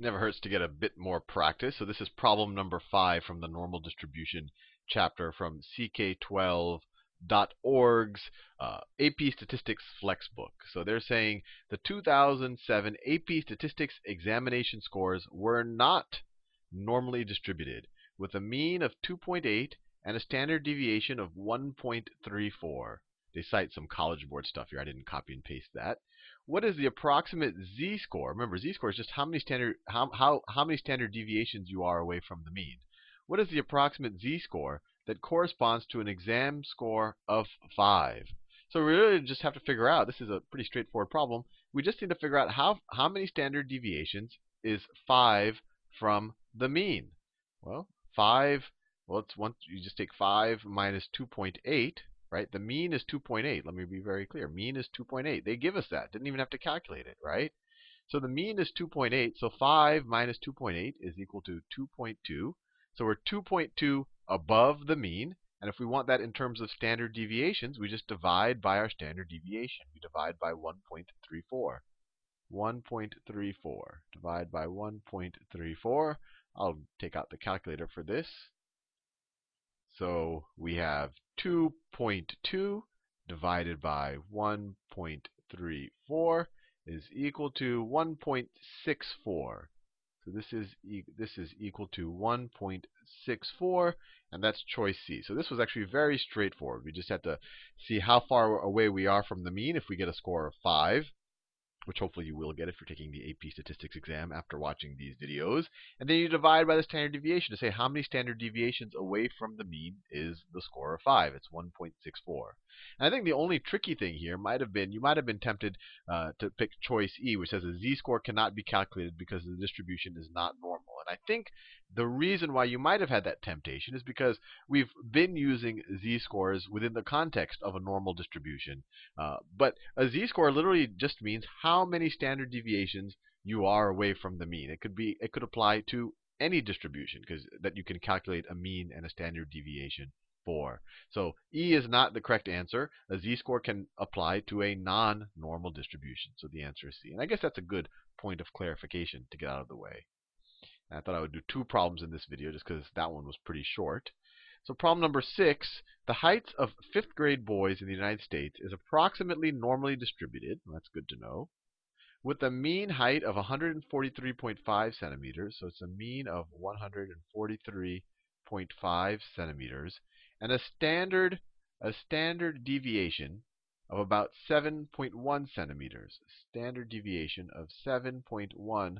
never hurts to get a bit more practice. So this is problem number five from the normal distribution chapter from CK12.org's uh, AP Statistics Flexbook. So they're saying the 2007 AP Statistics examination scores were not normally distributed with a mean of 2.8 and a standard deviation of 1.34. They cite some College Board stuff here. I didn't copy and paste that. What is the approximate z-score? Remember, z-score is just how many standard how, how, how many standard deviations you are away from the mean. What is the approximate z-score that corresponds to an exam score of 5? So we really just have to figure out, this is a pretty straightforward problem. We just need to figure out how, how many standard deviations is 5 from the mean. Well, 5, well, it's one, you just take 5 minus 2.8, right? The mean is 2.8. Let me be very clear. Mean is 2.8. They give us that. Didn't even have to calculate it, right? So the mean is 2.8. So 5 minus 2.8 is equal to 2.2. So we're 2.2 above the mean. And if we want that in terms of standard deviations, we just divide by our standard deviation. We divide by 1.34. 1.34. Divide by 1.34. I'll take out the calculator for this. So we have 2.2 divided by 1.34 is equal to 1.64. So this is e this is equal to 1.64, and that's choice C. So this was actually very straightforward. We just had to see how far away we are from the mean. If we get a score of 5, which hopefully you will get if you're taking the AP Statistics exam after watching these videos. And then you divide by the standard deviation to say how many standard deviations away from the mean is the score of 5. It's 1.64. And I think the only tricky thing here might have been you might have been tempted uh, to pick choice E, which says a z-score cannot be calculated because the distribution is not normal. And I think the reason why you might have had that temptation is because we've been using z-scores within the context of a normal distribution. Uh, but a z-score literally just means how many standard deviations you are away from the mean. It could be it could apply to any distribution because that you can calculate a mean and a standard deviation for. So E is not the correct answer. A z-score can apply to a non-normal distribution. So the answer is C. And I guess that's a good point of clarification to get out of the way. And I thought I would do two problems in this video just because that one was pretty short. So problem number six, the heights of fifth grade boys in the United States is approximately normally distributed. That's good to know. With a mean height of 143.5 centimeters, so it's a mean of 143.5 centimeters, and a standard a standard deviation of about 7.1 centimeters. Standard deviation of 7.1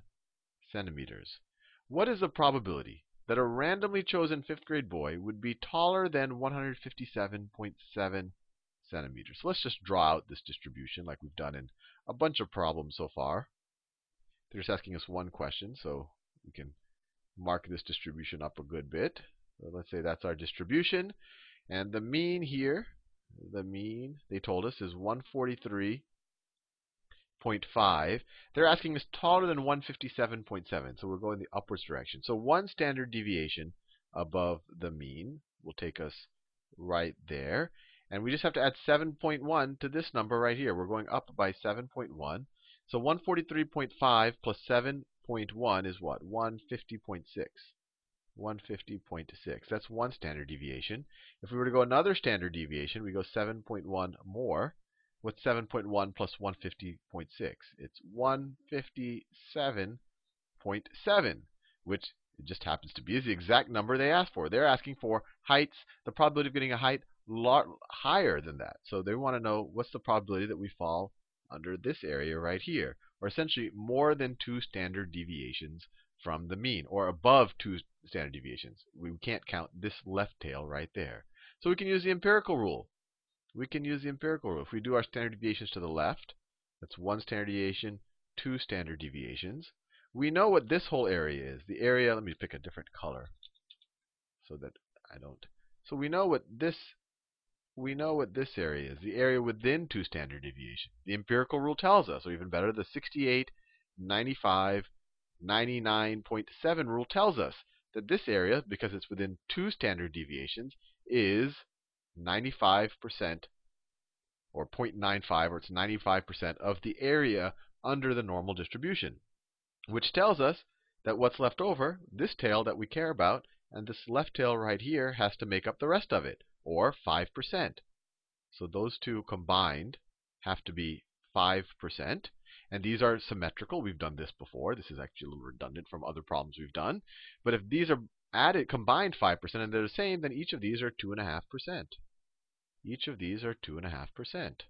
centimeters. What is the probability that a randomly chosen fifth grade boy would be taller than 157.7 centimeters? So let's just draw out this distribution like we've done in a bunch of problems so far. They're just asking us one question, so we can mark this distribution up a good bit. So let's say that's our distribution. And the mean here, the mean, they told us, is 143 0.5. They're asking us taller than 157.7, so we're going the upwards direction. So one standard deviation above the mean will take us right there. And we just have to add 7.1 to this number right here. We're going up by 7.1. So 143.5 plus 7.1 is what? 150.6. 150.6. That's one standard deviation. If we were to go another standard deviation, we go 7.1 more. What's 7.1 plus 150.6? It's 157.7, which just happens to be the exact number they asked for. They're asking for heights, the probability of getting a height higher than that. So they want to know what's the probability that we fall under this area right here, or essentially more than two standard deviations from the mean, or above two standard deviations. We can't count this left tail right there. So we can use the empirical rule we can use the empirical rule. If we do our standard deviations to the left, that's one standard deviation, two standard deviations. We know what this whole area is. The area, let me pick a different color so that I don't. So we know what this we know what this area is, the area within two standard deviations. The empirical rule tells us, or even better, the 68, 95, 99.7 rule tells us that this area, because it's within two standard deviations, is 95% or 0.95 or it's 95% of the area under the normal distribution, which tells us that what's left over, this tail that we care about, and this left tail right here has to make up the rest of it, or 5%. So those two combined have to be 5%. And these are symmetrical. We've done this before. This is actually a little redundant from other problems we've done. But if these are added combined 5% and they're the same, then each of these are 2.5%. Each of these are 2.5%.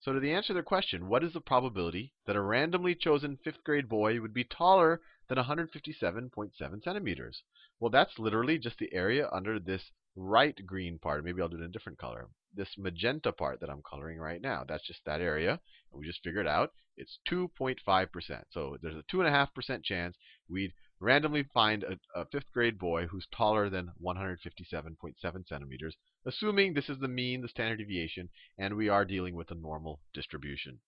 So to the answer to the question, what is the probability that a randomly chosen fifth grade boy would be taller than 157.7 centimeters? Well, that's literally just the area under this right green part. Maybe I'll do it in a different color. This magenta part that I'm coloring right now. That's just that area. And we just figured out it's 2.5%. So there's a 2.5% chance we'd randomly find a, a, fifth grade boy who's taller than 157.7 centimeters, assuming this is the mean, the standard deviation, and we are dealing with a normal distribution.